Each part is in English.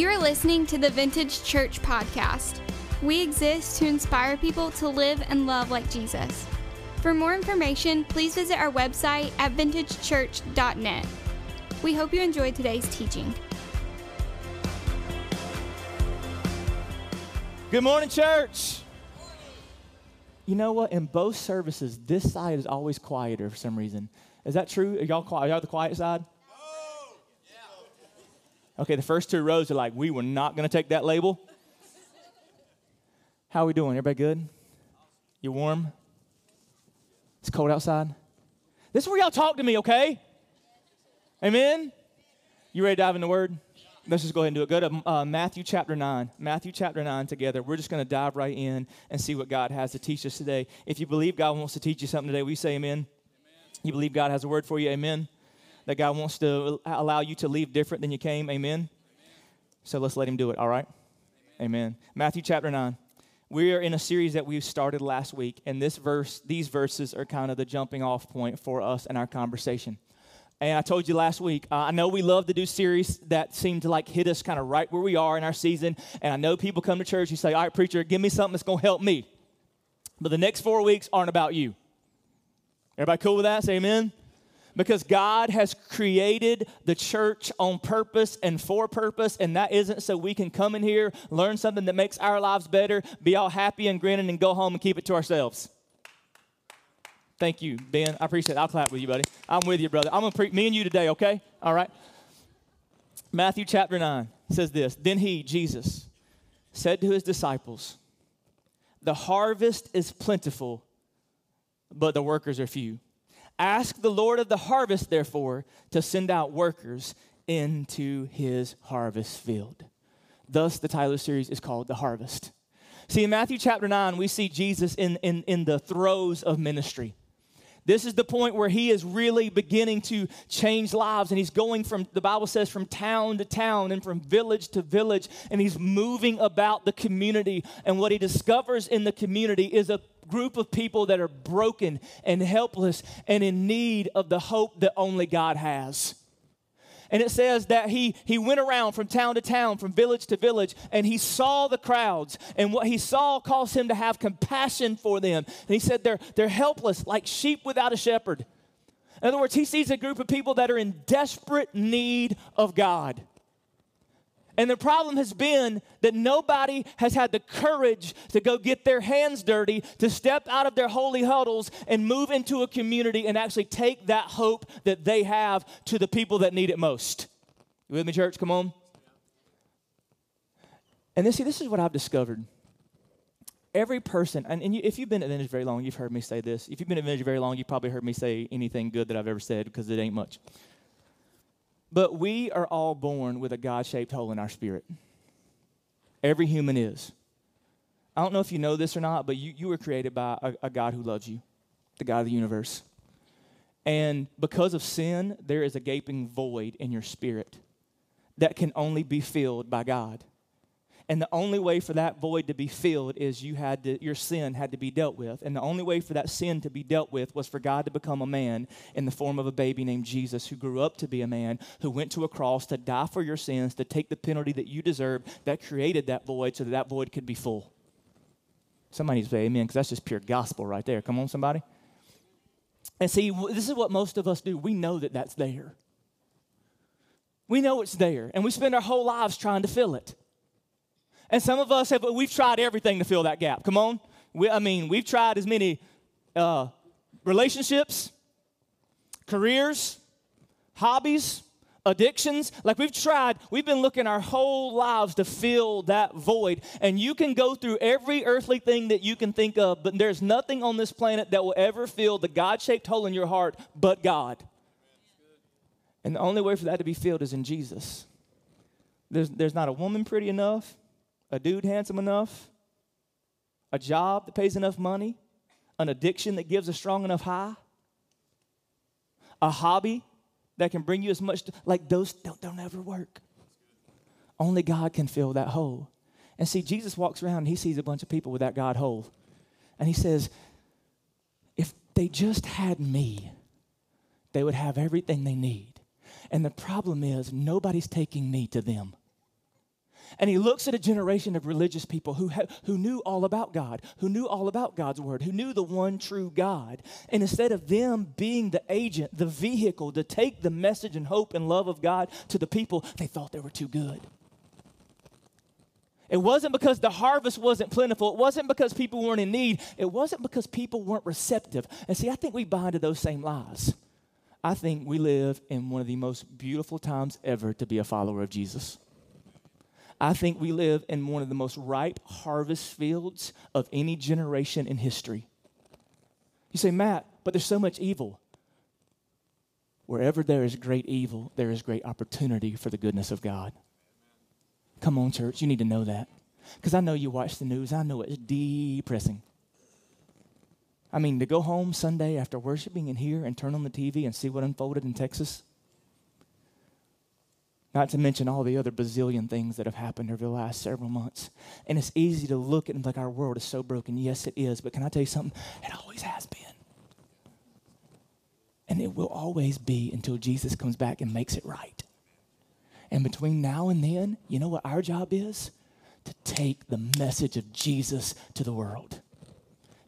You are listening to the Vintage Church Podcast. We exist to inspire people to live and love like Jesus. For more information, please visit our website at vintagechurch.net. We hope you enjoyed today's teaching. Good morning, church. You know what? In both services, this side is always quieter for some reason. Is that true? Are y'all quiet? Are y'all the quiet side? Okay, the first two rows are like, we were not going to take that label. How are we doing? Everybody good? You warm? It's cold outside. This is where y'all talk to me, okay? Amen? You ready to dive in the word? Let's just go ahead and do it. Go to uh, Matthew chapter 9. Matthew chapter 9 together. We're just going to dive right in and see what God has to teach us today. If you believe God wants to teach you something today, we say amen? amen. You believe God has a word for you? Amen. That God wants to allow you to leave different than you came? Amen. amen. So let's let Him do it, all right? Amen. amen. Matthew chapter 9. We are in a series that we started last week, and this verse, these verses are kind of the jumping off point for us in our conversation. And I told you last week, uh, I know we love to do series that seem to like hit us kind of right where we are in our season. And I know people come to church, you say, All right, preacher, give me something that's going to help me. But the next four weeks aren't about you. Everybody cool with that? Say amen. Because God has created the church on purpose and for purpose, and that isn't so we can come in here, learn something that makes our lives better, be all happy and grinning, and go home and keep it to ourselves. Thank you, Ben. I appreciate it. I'll clap with you, buddy. I'm with you, brother. I'm to preach me and you today, okay? All right. Matthew chapter 9 says this Then he, Jesus, said to his disciples, The harvest is plentiful, but the workers are few. Ask the Lord of the harvest, therefore, to send out workers into his harvest field. Thus, the Tyler series is called The Harvest. See, in Matthew chapter 9, we see Jesus in, in, in the throes of ministry. This is the point where he is really beginning to change lives. And he's going from, the Bible says, from town to town and from village to village. And he's moving about the community. And what he discovers in the community is a group of people that are broken and helpless and in need of the hope that only God has. And it says that he, he went around from town to town, from village to village, and he saw the crowds. And what he saw caused him to have compassion for them. And he said they're, they're helpless, like sheep without a shepherd. In other words, he sees a group of people that are in desperate need of God. And the problem has been that nobody has had the courage to go get their hands dirty, to step out of their holy huddles and move into a community and actually take that hope that they have to the people that need it most. You with me, church? Come on. And then, see, this is what I've discovered. Every person, and, and you, if you've been at Vintage very long, you've heard me say this. If you've been at Vintage very long, you've probably heard me say anything good that I've ever said because it ain't much. But we are all born with a God shaped hole in our spirit. Every human is. I don't know if you know this or not, but you, you were created by a, a God who loves you, the God of the universe. And because of sin, there is a gaping void in your spirit that can only be filled by God. And the only way for that void to be filled is you had to, your sin had to be dealt with. And the only way for that sin to be dealt with was for God to become a man in the form of a baby named Jesus who grew up to be a man, who went to a cross to die for your sins, to take the penalty that you deserved, that created that void so that that void could be full. Somebody needs to say amen because that's just pure gospel right there. Come on, somebody. And see, this is what most of us do. We know that that's there. We know it's there, and we spend our whole lives trying to fill it. And some of us have, we've tried everything to fill that gap. Come on. We, I mean, we've tried as many uh, relationships, careers, hobbies, addictions. Like we've tried, we've been looking our whole lives to fill that void. And you can go through every earthly thing that you can think of, but there's nothing on this planet that will ever fill the God shaped hole in your heart but God. And the only way for that to be filled is in Jesus. There's, there's not a woman pretty enough a dude handsome enough, a job that pays enough money, an addiction that gives a strong enough high, a hobby that can bring you as much, like those don't, don't ever work. Only God can fill that hole. And see, Jesus walks around and he sees a bunch of people with that God hole. And he says, if they just had me, they would have everything they need. And the problem is, nobody's taking me to them. And he looks at a generation of religious people who, ha- who knew all about God, who knew all about God's word, who knew the one true God. And instead of them being the agent, the vehicle to take the message and hope and love of God to the people, they thought they were too good. It wasn't because the harvest wasn't plentiful. It wasn't because people weren't in need. It wasn't because people weren't receptive. And see, I think we buy into those same lies. I think we live in one of the most beautiful times ever to be a follower of Jesus. I think we live in one of the most ripe harvest fields of any generation in history. You say, Matt, but there's so much evil. Wherever there is great evil, there is great opportunity for the goodness of God. Come on, church, you need to know that. Because I know you watch the news, I know it's depressing. I mean, to go home Sunday after worshiping in here and turn on the TV and see what unfolded in Texas. Not to mention all the other bazillion things that have happened over the last several months. And it's easy to look at it like our world is so broken. Yes, it is. But can I tell you something? It always has been. And it will always be until Jesus comes back and makes it right. And between now and then, you know what our job is? To take the message of Jesus to the world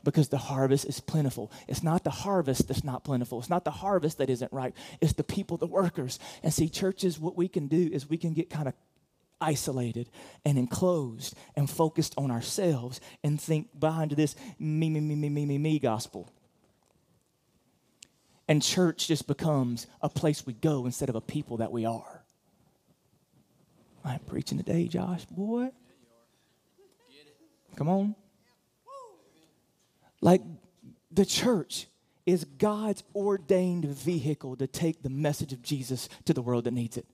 because the harvest is plentiful. It's not the harvest that's not plentiful. It's not the harvest that isn't right. It's the people, the workers. And see, churches, what we can do is we can get kind of isolated and enclosed and focused on ourselves and think behind this me, me, me, me, me, me, me gospel. And church just becomes a place we go instead of a people that we are. I'm preaching today, Josh, boy. Come on. Like the church is God's ordained vehicle to take the message of Jesus to the world that needs it.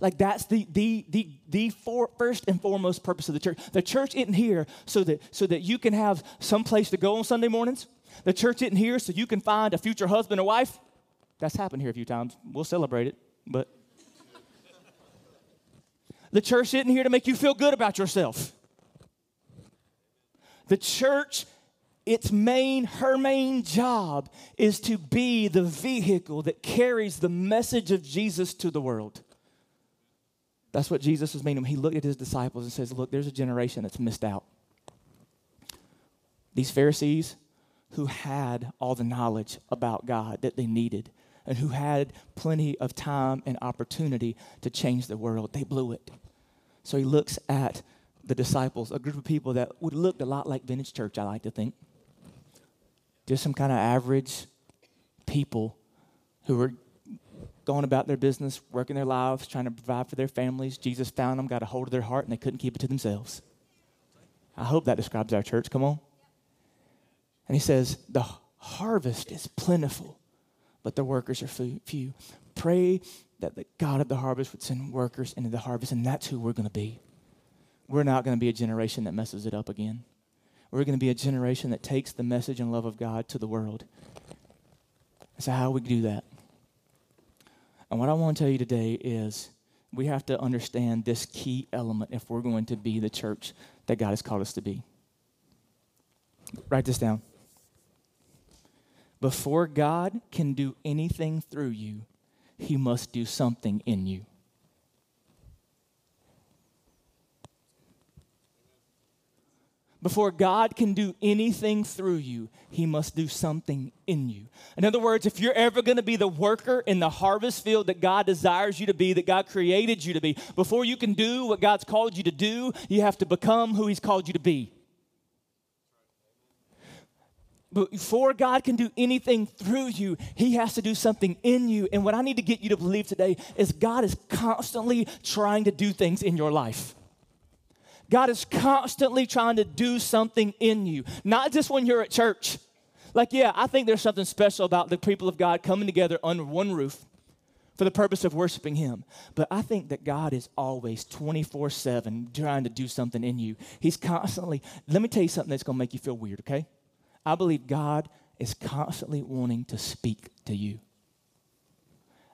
Like that's the the the the for, first and foremost purpose of the church. The church isn't here so that so that you can have some place to go on Sunday mornings. The church isn't here so you can find a future husband or wife. That's happened here a few times. We'll celebrate it, but the church isn't here to make you feel good about yourself. The church its main, her main job is to be the vehicle that carries the message of Jesus to the world. That's what Jesus was meaning. He looked at his disciples and says, Look, there's a generation that's missed out. These Pharisees who had all the knowledge about God that they needed and who had plenty of time and opportunity to change the world, they blew it. So he looks at the disciples, a group of people that would look a lot like Vintage Church, I like to think just some kind of average people who were going about their business, working their lives, trying to provide for their families. Jesus found them, got a hold of their heart, and they couldn't keep it to themselves. I hope that describes our church. Come on. And he says, The harvest is plentiful, but the workers are few. Pray that the God of the harvest would send workers into the harvest, and that's who we're going to be. We're not going to be a generation that messes it up again. We're going to be a generation that takes the message and love of God to the world. So, how we do that? And what I want to tell you today is we have to understand this key element if we're going to be the church that God has called us to be. Write this down. Before God can do anything through you, he must do something in you. Before God can do anything through you, He must do something in you. In other words, if you're ever going to be the worker in the harvest field that God desires you to be, that God created you to be, before you can do what God's called you to do, you have to become who He's called you to be. But before God can do anything through you, He has to do something in you. And what I need to get you to believe today is God is constantly trying to do things in your life. God is constantly trying to do something in you, not just when you're at church. Like, yeah, I think there's something special about the people of God coming together under one roof for the purpose of worshiping Him. But I think that God is always 24 7 trying to do something in you. He's constantly, let me tell you something that's going to make you feel weird, okay? I believe God is constantly wanting to speak to you.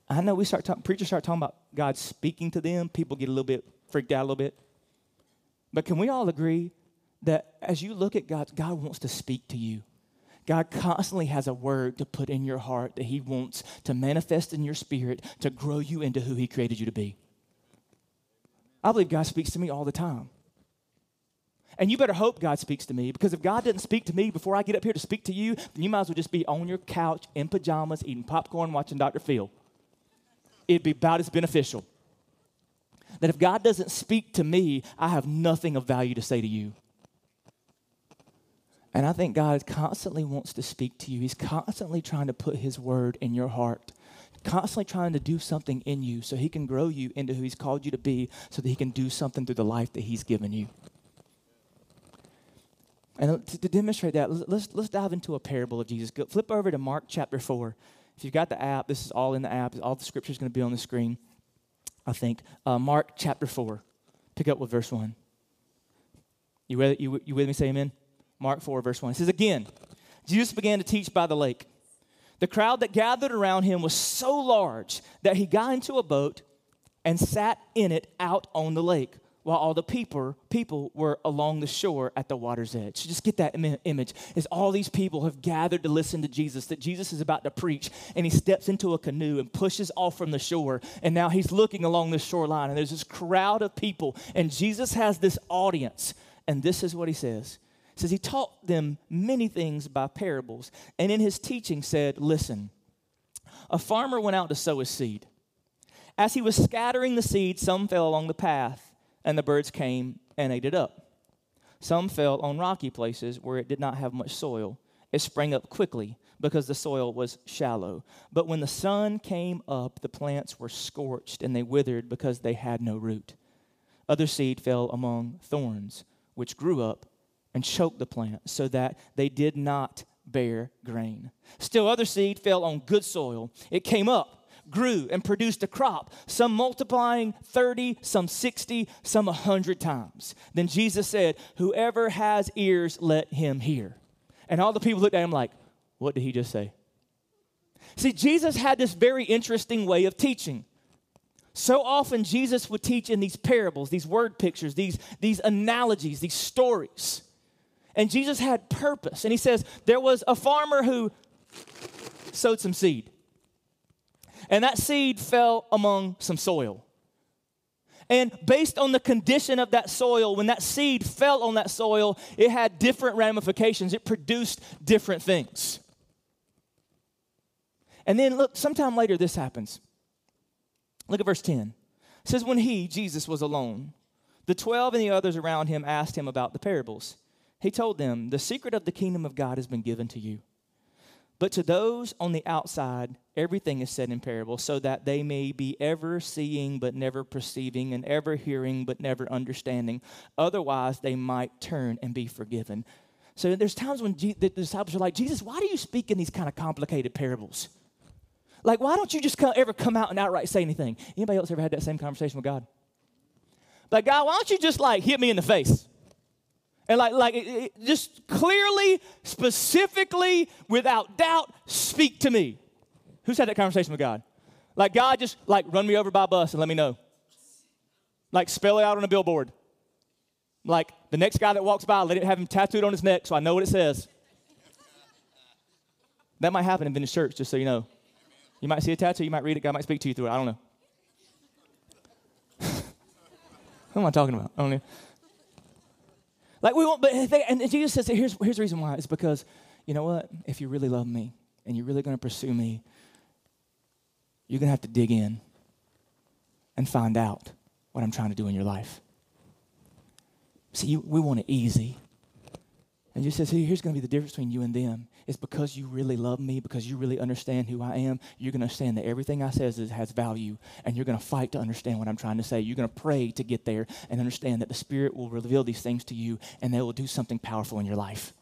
I know we start talking, preachers start talking about God speaking to them, people get a little bit freaked out a little bit. But can we all agree that as you look at God, God wants to speak to you? God constantly has a word to put in your heart that He wants to manifest in your spirit to grow you into who He created you to be. I believe God speaks to me all the time. And you better hope God speaks to me because if God didn't speak to me before I get up here to speak to you, then you might as well just be on your couch in pajamas eating popcorn watching Dr. Phil. It'd be about as beneficial. That if God doesn't speak to me, I have nothing of value to say to you. And I think God constantly wants to speak to you. He's constantly trying to put His word in your heart, constantly trying to do something in you so He can grow you into who He's called you to be, so that He can do something through the life that He's given you. And to, to demonstrate that, let's, let's dive into a parable of Jesus. Go, flip over to Mark chapter 4. If you've got the app, this is all in the app. All the scripture is going to be on the screen, I think. Uh, Mark chapter 4. Pick up with verse 1. You with, you, you with me? Say amen. Mark 4, verse 1. It says, Again, Jesus began to teach by the lake. The crowd that gathered around him was so large that he got into a boat and sat in it out on the lake while all the people, people were along the shore at the water's edge. Just get that Im- image. As all these people have gathered to listen to Jesus, that Jesus is about to preach, and he steps into a canoe and pushes off from the shore. And now he's looking along the shoreline, and there's this crowd of people, and Jesus has this audience. And this is what he says says he taught them many things by parables, and in his teaching said, Listen, a farmer went out to sow his seed. As he was scattering the seed, some fell along the path, and the birds came and ate it up. Some fell on rocky places where it did not have much soil. It sprang up quickly because the soil was shallow. But when the sun came up, the plants were scorched and they withered because they had no root. Other seed fell among thorns, which grew up and choked the plant so that they did not bear grain. Still, other seed fell on good soil. It came up, grew, and produced a crop, some multiplying 30, some 60, some 100 times. Then Jesus said, Whoever has ears, let him hear. And all the people looked at him like, What did he just say? See, Jesus had this very interesting way of teaching. So often, Jesus would teach in these parables, these word pictures, these, these analogies, these stories. And Jesus had purpose. And he says, There was a farmer who sowed some seed. And that seed fell among some soil. And based on the condition of that soil, when that seed fell on that soil, it had different ramifications. It produced different things. And then look, sometime later, this happens. Look at verse 10. It says, When he, Jesus, was alone, the 12 and the others around him asked him about the parables. He told them, The secret of the kingdom of God has been given to you. But to those on the outside, everything is said in parables, so that they may be ever seeing but never perceiving, and ever hearing but never understanding. Otherwise, they might turn and be forgiven. So there's times when G- the disciples are like, Jesus, why do you speak in these kind of complicated parables? Like, why don't you just come, ever come out and outright say anything? Anybody else ever had that same conversation with God? Like, God, why don't you just like hit me in the face? And like, like it, it, just clearly, specifically, without doubt, speak to me. Who's had that conversation with God? Like, God, just like run me over by bus and let me know. Like, spell it out on a billboard. Like, the next guy that walks by, let it have him tattooed on his neck so I know what it says. That might happen in Vintage Church, just so you know. You might see a tattoo, you might read it, God might speak to you through it. I don't know. Who am I talking about? I don't know. Like we want, but they, and Jesus says, here's, here's the reason why. It's because, you know what? If you really love me and you're really going to pursue me, you're going to have to dig in and find out what I'm trying to do in your life. See, we want it easy. And Jesus says, here's going to be the difference between you and them. It's because you really love me, because you really understand who I am. You're going to understand that everything I say has value, and you're going to fight to understand what I'm trying to say. You're going to pray to get there and understand that the Spirit will reveal these things to you, and they will do something powerful in your life.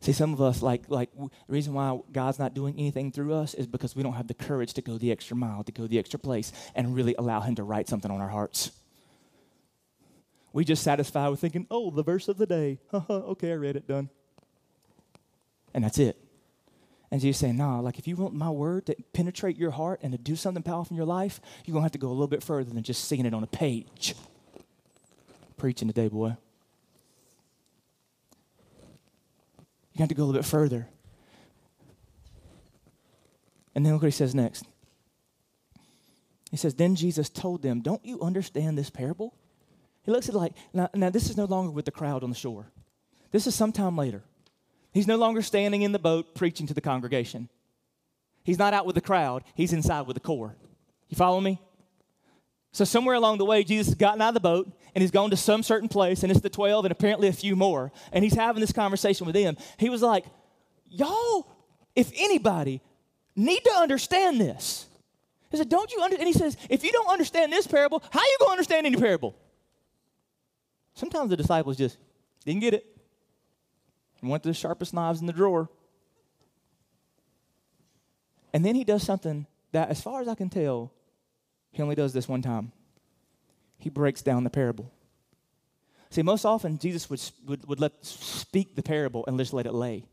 See, some of us, like, like the reason why God's not doing anything through us is because we don't have the courage to go the extra mile, to go the extra place, and really allow Him to write something on our hearts. We just satisfy with thinking, oh, the verse of the day. okay, I read it, done. And that's it. And Jesus saying, nah, like if you want my word to penetrate your heart and to do something powerful in your life, you're going to have to go a little bit further than just seeing it on a page. Preaching today, boy. You have to go a little bit further. And then look what he says next. He says, Then Jesus told them, Don't you understand this parable? He looks at it like, now, now this is no longer with the crowd on the shore. This is sometime later. He's no longer standing in the boat preaching to the congregation. He's not out with the crowd, he's inside with the core. You follow me? So, somewhere along the way, Jesus has gotten out of the boat and he's gone to some certain place, and it's the 12 and apparently a few more. And he's having this conversation with them. He was like, Y'all, if anybody, need to understand this. He said, Don't you understand? And he says, If you don't understand this parable, how you going to understand any parable? Sometimes the disciples just didn't get it and went to the sharpest knives in the drawer. And then he does something that, as far as I can tell, he only does this one time. He breaks down the parable. See, most often Jesus would, would, would let speak the parable and just let it lay.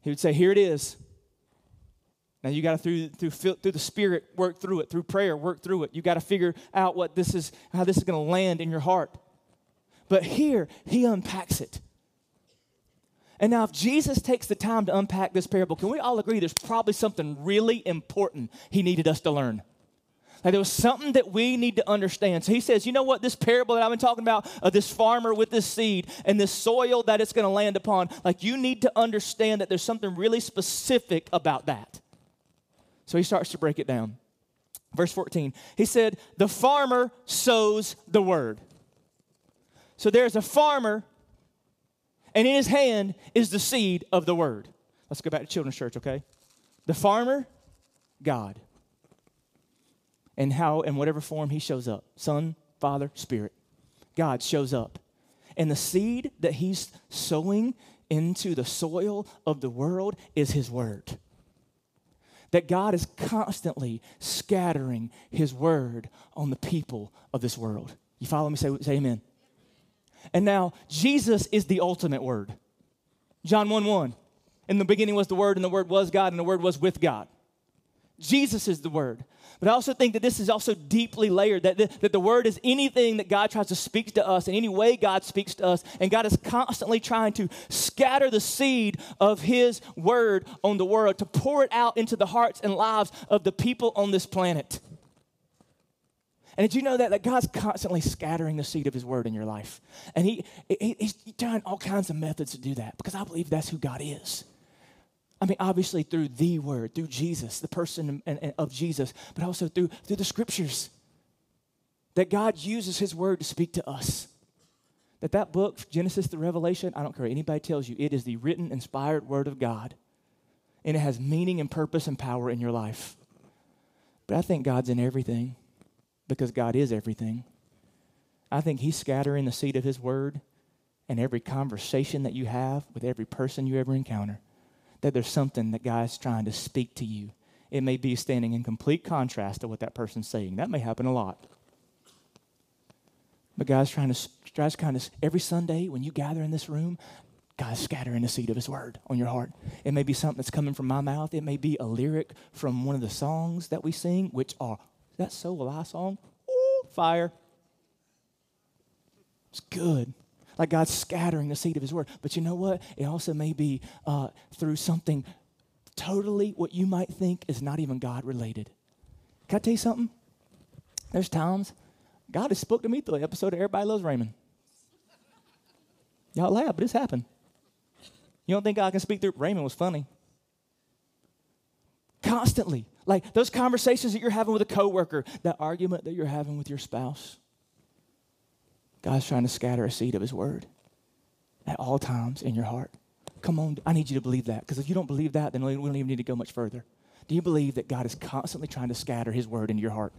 He would say, Here it is. Now you got to through through through the Spirit work through it, through prayer work through it. You got to figure out what this is, how this is going to land in your heart. But here he unpacks it. And now, if Jesus takes the time to unpack this parable, can we all agree there's probably something really important he needed us to learn? Like there was something that we need to understand. So he says, you know what, this parable that I've been talking about of this farmer with this seed and this soil that it's going to land upon, like you need to understand that there's something really specific about that. So he starts to break it down. Verse 14, he said, The farmer sows the word. So there's a farmer, and in his hand is the seed of the word. Let's go back to children's church, okay? The farmer, God and how, in whatever form he shows up Son, Father, Spirit. God shows up. And the seed that he's sowing into the soil of the world is his word. That God is constantly scattering his word on the people of this world. You follow me? Say, say amen. And now, Jesus is the ultimate word. John 1 1. In the beginning was the Word, and the Word was God, and the Word was with God. Jesus is the Word. But I also think that this is also deeply layered, that the, that the word is anything that God tries to speak to us, in any way God speaks to us, and God is constantly trying to scatter the seed of his word on the world, to pour it out into the hearts and lives of the people on this planet. And did you know that, that God's constantly scattering the seed of His Word in your life? And he, he, He's trying all kinds of methods to do that because I believe that's who God is. I mean, obviously through the word, through Jesus, the person of Jesus, but also through, through the scriptures. That God uses his word to speak to us. That that book, Genesis to Revelation, I don't care anybody tells you, it is the written, inspired word of God. And it has meaning and purpose and power in your life. But I think God's in everything because God is everything. I think he's scattering the seed of his word in every conversation that you have with every person you ever encounter that there's something that God's trying to speak to you. It may be standing in complete contrast to what that person's saying. That may happen a lot. But God's trying to, God's kind of, every Sunday when you gather in this room, God's scattering the seed of His word on your heart. It may be something that's coming from my mouth. It may be a lyric from one of the songs that we sing, which are, that So Will I song? Ooh, fire. It's good. Like God's scattering the seed of His word. But you know what? It also may be uh, through something totally what you might think is not even God related. Can I tell you something? There's times God has spoke to me through the episode of Everybody Loves Raymond. Y'all laugh, but it's happened. You don't think God can speak through? Raymond was funny. Constantly. Like those conversations that you're having with a coworker, that argument that you're having with your spouse. God's trying to scatter a seed of His word at all times in your heart. Come on, I need you to believe that. Because if you don't believe that, then we don't even need to go much further. Do you believe that God is constantly trying to scatter His word into your heart?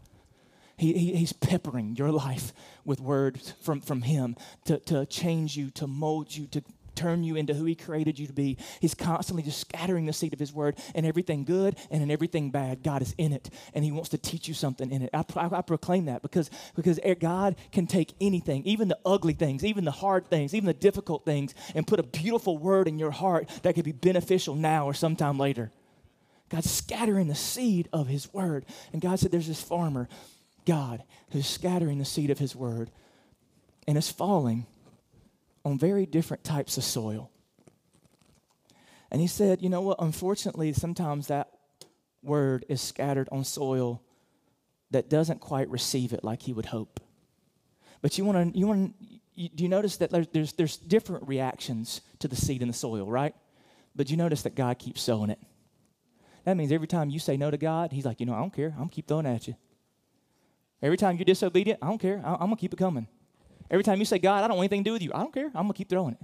He, he, he's peppering your life with words from, from Him to, to change you, to mold you, to turn you into who He created you to be. He's constantly just scattering the seed of His word, and everything good and in everything bad, God is in it, and He wants to teach you something in it. I, I, I proclaim that because, because er, God can take anything, even the ugly things, even the hard things, even the difficult things, and put a beautiful word in your heart that could be beneficial now or sometime later. God's scattering the seed of His word. And God said, There's this farmer, God, who's scattering the seed of His word, and it's falling on very different types of soil. And he said, You know what? Unfortunately, sometimes that word is scattered on soil that doesn't quite receive it like he would hope. But you want to, you want to, do you notice that there's, there's, different reactions to the seed in the soil, right? But you notice that God keeps sowing it. That means every time you say no to God, He's like, you know, I don't care. I'm keep throwing at you. Every time you're disobedient, I don't care. I'm to keep it coming. Every time you say, God, I don't want anything to do with you, I don't care. I'm going to keep throwing it.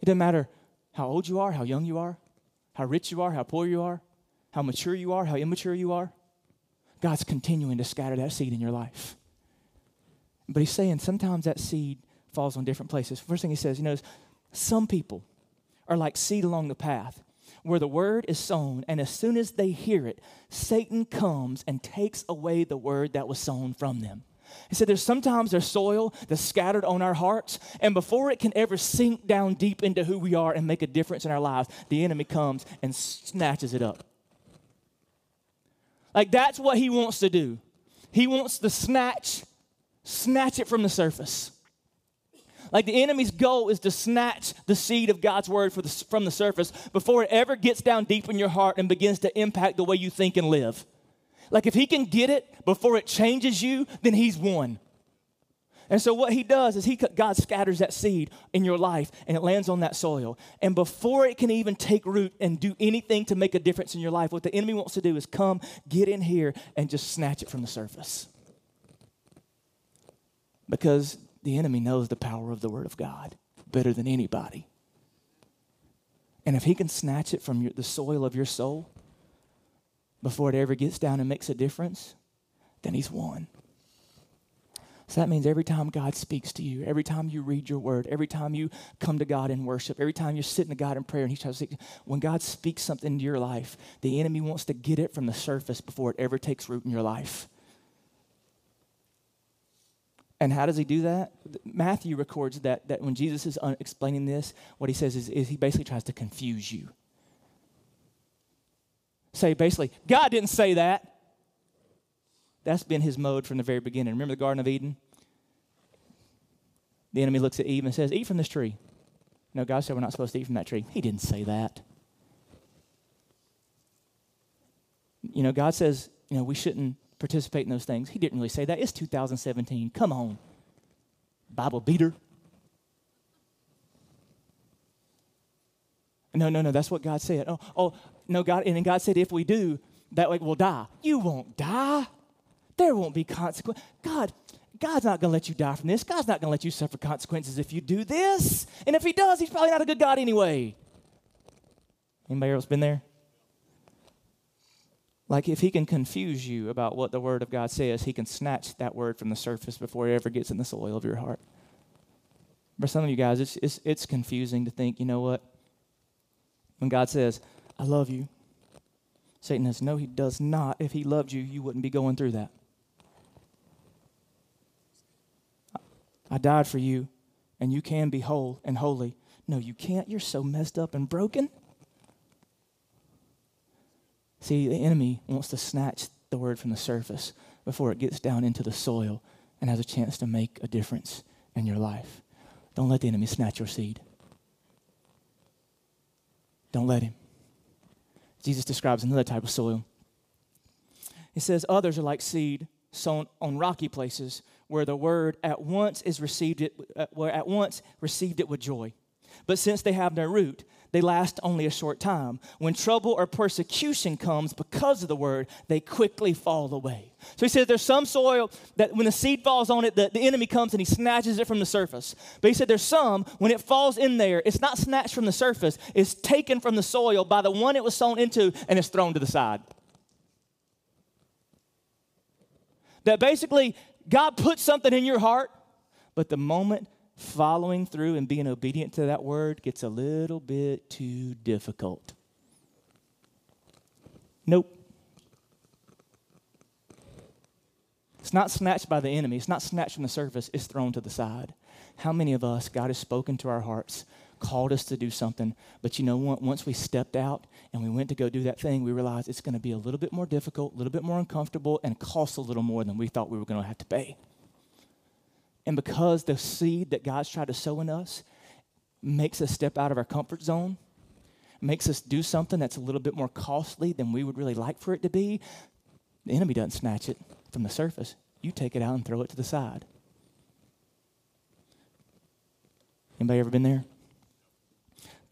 It doesn't matter how old you are, how young you are, how rich you are, how poor you are, how mature you are, how immature you are. God's continuing to scatter that seed in your life. But He's saying sometimes that seed falls on different places. First thing He says, you know, some people are like seed along the path where the word is sown, and as soon as they hear it, Satan comes and takes away the word that was sown from them. He said, There's sometimes there's soil that's scattered on our hearts, and before it can ever sink down deep into who we are and make a difference in our lives, the enemy comes and snatches it up. Like that's what he wants to do. He wants to snatch, snatch it from the surface. Like the enemy's goal is to snatch the seed of God's word the, from the surface before it ever gets down deep in your heart and begins to impact the way you think and live. Like if he can get it before it changes you, then he's won. And so what he does is he God scatters that seed in your life and it lands on that soil. And before it can even take root and do anything to make a difference in your life, what the enemy wants to do is come, get in here and just snatch it from the surface. Because the enemy knows the power of the word of God better than anybody. And if he can snatch it from your, the soil of your soul, before it ever gets down and makes a difference, then he's won. So that means every time God speaks to you, every time you read your word, every time you come to God in worship, every time you're sitting to God in prayer and He tries to when God speaks something into your life, the enemy wants to get it from the surface before it ever takes root in your life. And how does he do that? Matthew records that, that when Jesus is uh, explaining this, what he says is, is he basically tries to confuse you say basically, God didn't say that. That's been his mode from the very beginning. Remember the Garden of Eden? The enemy looks at Eve and says, Eat from this tree. No, God said we're not supposed to eat from that tree. He didn't say that. You know, God says, you know, we shouldn't participate in those things. He didn't really say that. It's 2017. Come on. Bible beater. No, no, no, that's what God said. Oh, oh, no, God, and then God said, if we do, that way we'll die. You won't die. There won't be consequence. God, God's not going to let you die from this. God's not going to let you suffer consequences if you do this. And if He does, He's probably not a good God anyway. Anybody else been there? Like if He can confuse you about what the Word of God says, He can snatch that word from the surface before it ever gets in the soil of your heart. For some of you guys, it's, it's, it's confusing to think, you know what? When God says, I love you, Satan says, No, he does not. If he loved you, you wouldn't be going through that. I died for you, and you can be whole and holy. No, you can't. You're so messed up and broken. See, the enemy wants to snatch the word from the surface before it gets down into the soil and has a chance to make a difference in your life. Don't let the enemy snatch your seed. Don't let him. Jesus describes another type of soil. He says, Others are like seed sown on rocky places where the word at once is received it, uh, where at once received it with joy. But since they have no root, they last only a short time. When trouble or persecution comes because of the word, they quickly fall away. So he says there's some soil that when the seed falls on it, the, the enemy comes and he snatches it from the surface. But he said there's some, when it falls in there, it's not snatched from the surface, it's taken from the soil by the one it was sown into and it's thrown to the side. That basically, God put something in your heart, but the moment following through and being obedient to that word gets a little bit too difficult. Nope. It's not snatched by the enemy. It's not snatched from the surface. It's thrown to the side. How many of us, God has spoken to our hearts, called us to do something, but you know what? Once we stepped out and we went to go do that thing, we realized it's going to be a little bit more difficult, a little bit more uncomfortable, and cost a little more than we thought we were going to have to pay. And because the seed that God's tried to sow in us makes us step out of our comfort zone, makes us do something that's a little bit more costly than we would really like for it to be, the enemy doesn't snatch it from the surface. You take it out and throw it to the side. Anybody ever been there?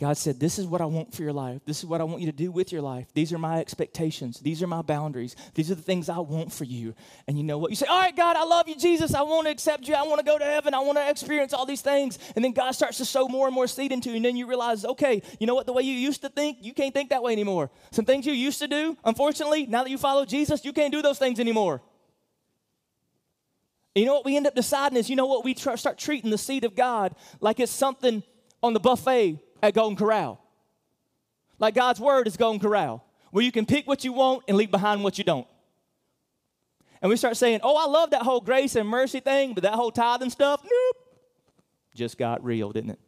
God said, This is what I want for your life. This is what I want you to do with your life. These are my expectations. These are my boundaries. These are the things I want for you. And you know what? You say, All right, God, I love you, Jesus. I want to accept you. I want to go to heaven. I want to experience all these things. And then God starts to sow more and more seed into you. And then you realize, okay, you know what? The way you used to think, you can't think that way anymore. Some things you used to do, unfortunately, now that you follow Jesus, you can't do those things anymore. You know what we end up deciding is, you know what? We tr- start treating the seed of God like it's something on the buffet at Golden Corral. Like God's word is Golden Corral, where you can pick what you want and leave behind what you don't. And we start saying, oh, I love that whole grace and mercy thing, but that whole tithing stuff, nope, just got real, didn't it?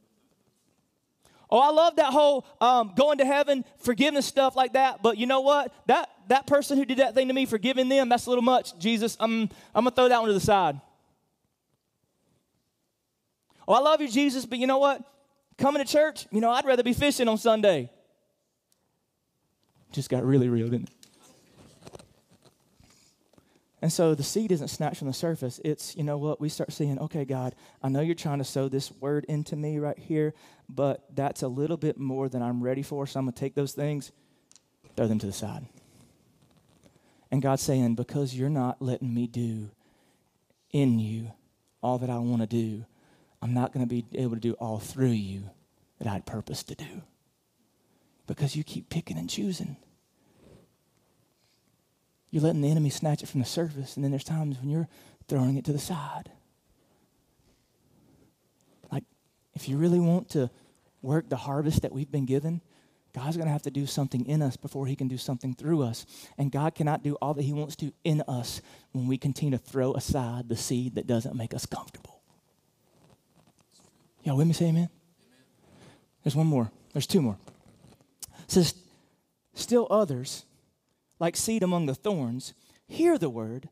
Oh, I love that whole um, going to heaven, forgiveness stuff like that. But you know what? That that person who did that thing to me, forgiving them, that's a little much. Jesus, I'm I'm gonna throw that one to the side. Oh, I love you, Jesus, but you know what? Coming to church, you know, I'd rather be fishing on Sunday. Just got really real, didn't it? And so the seed isn't snatched from the surface. It's, you know what, we start seeing, okay, God, I know you're trying to sow this word into me right here, but that's a little bit more than I'm ready for. So I'm going to take those things, throw them to the side. And God's saying, because you're not letting me do in you all that I want to do, I'm not going to be able to do all through you that I had purpose to do. Because you keep picking and choosing. You're letting the enemy snatch it from the surface, and then there's times when you're throwing it to the side. Like, if you really want to work the harvest that we've been given, God's going to have to do something in us before he can do something through us. And God cannot do all that he wants to in us when we continue to throw aside the seed that doesn't make us comfortable. Y'all with me? Say amen. There's one more. There's two more. It says, Still others, like seed among the thorns, hear the word,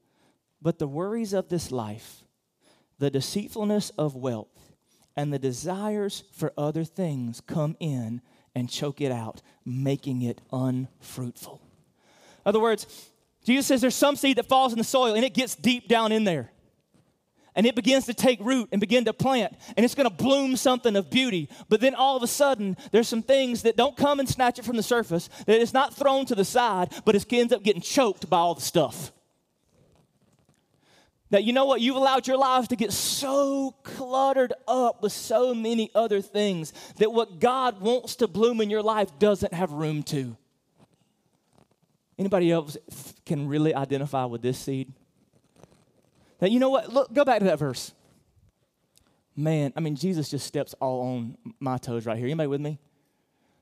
but the worries of this life, the deceitfulness of wealth, and the desires for other things come in and choke it out, making it unfruitful. In other words, Jesus says there's some seed that falls in the soil and it gets deep down in there and it begins to take root and begin to plant and it's going to bloom something of beauty. But then all of a sudden there's some things that don't come and snatch it from the surface that it's not thrown to the side but it ends up getting choked by all the stuff. That you know what? You've allowed your lives to get so cluttered up with so many other things that what god wants to bloom in your life doesn't have room to. Anybody else can really identify with this seed that, you know what? Look, go back to that verse. Man, I mean, Jesus just steps all on my toes right here. Anybody with me?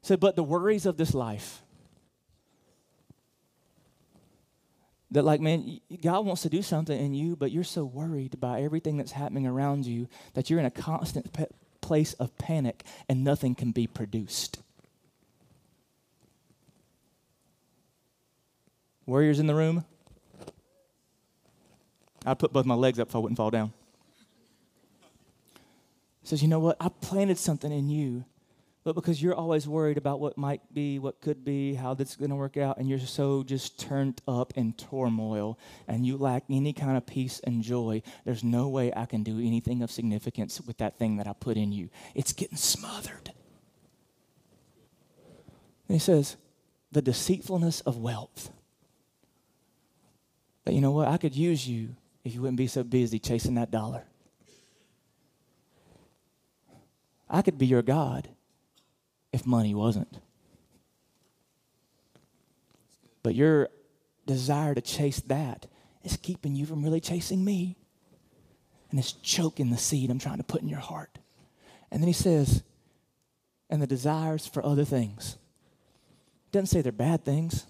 Said, but the worries of this life. That, like, man, God wants to do something in you, but you're so worried by everything that's happening around you that you're in a constant pe- place of panic and nothing can be produced. Warriors in the room? I'd put both my legs up so I wouldn't fall down. He says, You know what? I planted something in you, but because you're always worried about what might be, what could be, how this is going to work out, and you're so just turned up in turmoil and you lack any kind of peace and joy, there's no way I can do anything of significance with that thing that I put in you. It's getting smothered. And he says, The deceitfulness of wealth. That, you know what? I could use you if you wouldn't be so busy chasing that dollar. I could be your God if money wasn't. But your desire to chase that is keeping you from really chasing me. And it's choking the seed I'm trying to put in your heart. And then he says, and the desires for other things. Doesn't say they're bad things.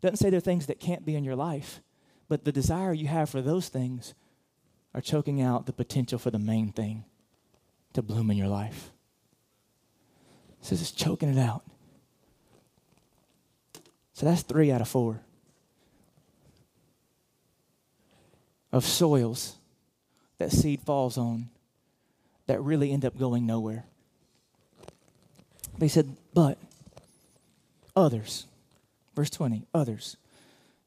Doesn't say they're things that can't be in your life. But the desire you have for those things are choking out the potential for the main thing to bloom in your life. It says it's choking it out. So that's three out of four of soils that seed falls on that really end up going nowhere. They said, but Others, verse 20, others,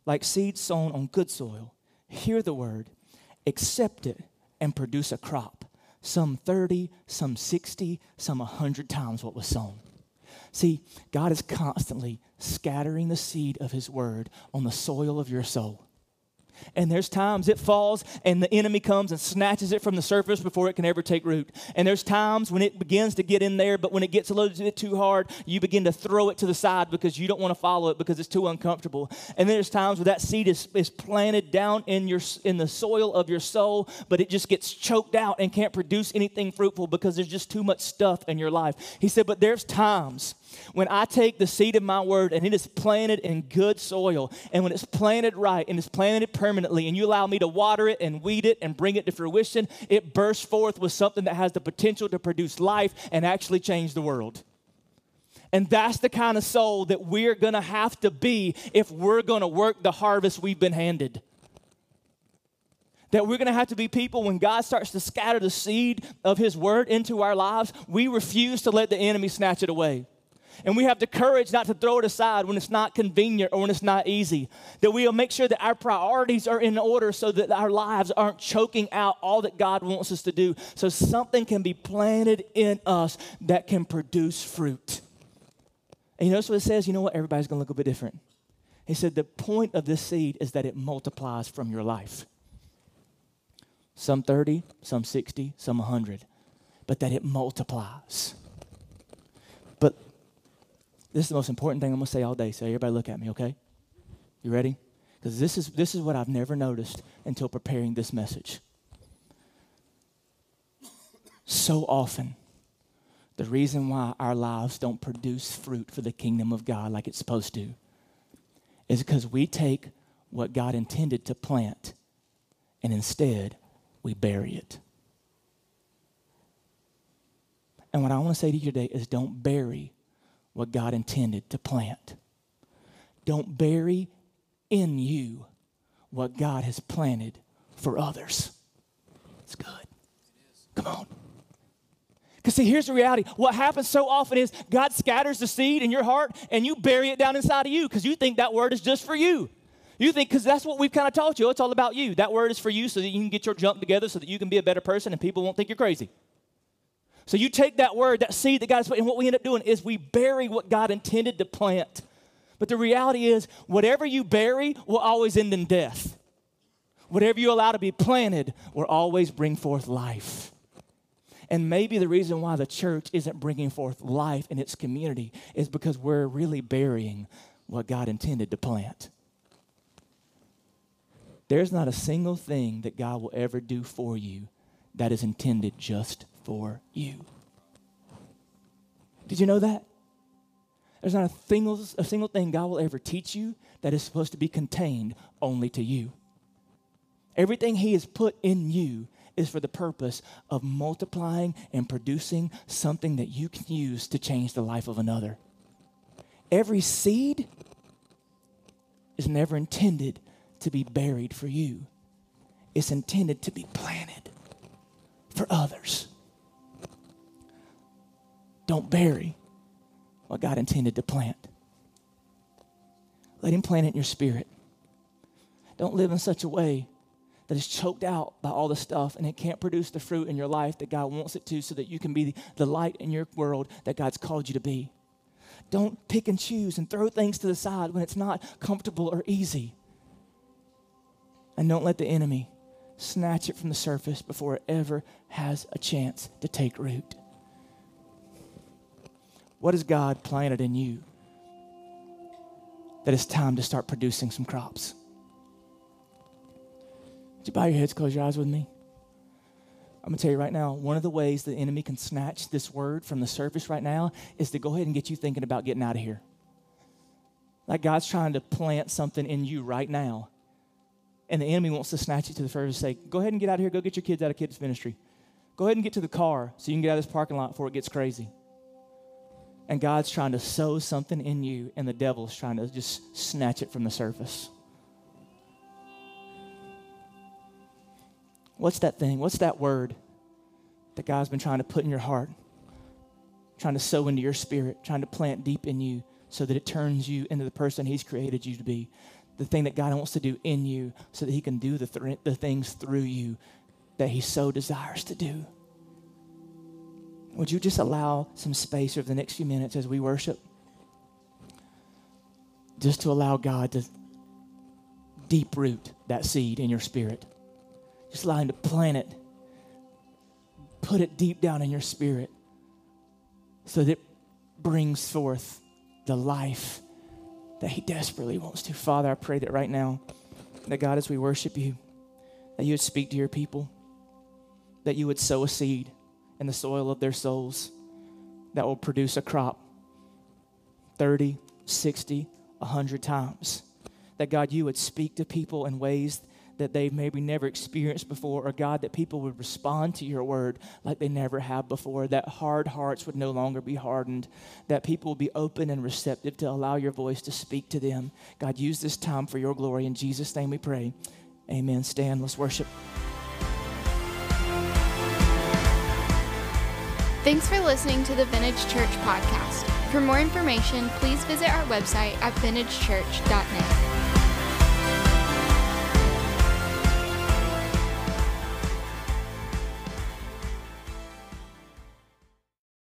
like seed sown on good soil, hear the word, accept it, and produce a crop. Some 30, some 60, some 100 times what was sown. See, God is constantly scattering the seed of His word on the soil of your soul. And there's times it falls and the enemy comes and snatches it from the surface before it can ever take root. And there's times when it begins to get in there, but when it gets a little bit too hard, you begin to throw it to the side because you don't want to follow it because it's too uncomfortable. And then there's times where that seed is, is planted down in your in the soil of your soul, but it just gets choked out and can't produce anything fruitful because there's just too much stuff in your life. He said, but there's times when I take the seed of my word and it is planted in good soil, and when it's planted right and it's planted permanently, and you allow me to water it and weed it and bring it to fruition, it bursts forth with something that has the potential to produce life and actually change the world. And that's the kind of soul that we're gonna have to be if we're gonna work the harvest we've been handed that we're going to have to be people when God starts to scatter the seed of His word into our lives, we refuse to let the enemy snatch it away. And we have the courage not to throw it aside when it's not convenient or when it's not easy. That we'll make sure that our priorities are in order so that our lives aren't choking out all that God wants us to do. So something can be planted in us that can produce fruit. And you notice what it says? You know what? Everybody's going to look a bit different. He said the point of this seed is that it multiplies from your life. Some 30, some 60, some 100, but that it multiplies. This is the most important thing I'm going to say all day, so everybody look at me, okay? You ready? Because this is, this is what I've never noticed until preparing this message. So often, the reason why our lives don't produce fruit for the kingdom of God like it's supposed to is because we take what God intended to plant and instead we bury it. And what I want to say to you today is don't bury what God intended to plant. Don't bury in you what God has planted for others. It's good. Come on. Because, see, here's the reality. What happens so often is God scatters the seed in your heart and you bury it down inside of you because you think that word is just for you. You think, because that's what we've kind of taught you. It's all about you. That word is for you so that you can get your junk together so that you can be a better person and people won't think you're crazy. So you take that word, that seed that God has put, and what we end up doing is we bury what God intended to plant. But the reality is, whatever you bury will always end in death. Whatever you allow to be planted will always bring forth life. And maybe the reason why the church isn't bringing forth life in its community is because we're really burying what God intended to plant. There's not a single thing that God will ever do for you that is intended just for you. Did you know that? There's not a single, a single thing God will ever teach you that is supposed to be contained only to you. Everything He has put in you is for the purpose of multiplying and producing something that you can use to change the life of another. Every seed is never intended to be buried for you, it's intended to be planted for others. Don't bury what God intended to plant. Let Him plant it in your spirit. Don't live in such a way that is choked out by all the stuff and it can't produce the fruit in your life that God wants it to so that you can be the light in your world that God's called you to be. Don't pick and choose and throw things to the side when it's not comfortable or easy. And don't let the enemy snatch it from the surface before it ever has a chance to take root. What has God planted in you that it's time to start producing some crops? Would you bow your heads, close your eyes with me? I'm going to tell you right now, one of the ways the enemy can snatch this word from the surface right now is to go ahead and get you thinking about getting out of here. Like God's trying to plant something in you right now. And the enemy wants to snatch it to the surface say, go ahead and get out of here, go get your kids out of kids' ministry. Go ahead and get to the car so you can get out of this parking lot before it gets crazy and God's trying to sow something in you, and the devil's trying to just snatch it from the surface. What's that thing? What's that word that God's been trying to put in your heart? Trying to sow into your spirit, trying to plant deep in you so that it turns you into the person He's created you to be. The thing that God wants to do in you so that He can do the, th- the things through you that He so desires to do. Would you just allow some space over the next few minutes as we worship? Just to allow God to deep root that seed in your spirit. Just allow Him to plant it, put it deep down in your spirit so that it brings forth the life that He desperately wants to. Father, I pray that right now, that God, as we worship you, that you would speak to your people, that you would sow a seed in the soil of their souls that will produce a crop 30, 60, 100 times. That God, you would speak to people in ways that they've maybe never experienced before, or God, that people would respond to your word like they never have before, that hard hearts would no longer be hardened, that people would be open and receptive to allow your voice to speak to them. God, use this time for your glory. In Jesus' name we pray. Amen. Stand, let's worship. Thanks for listening to the Vintage Church podcast. For more information, please visit our website at vintagechurch.net.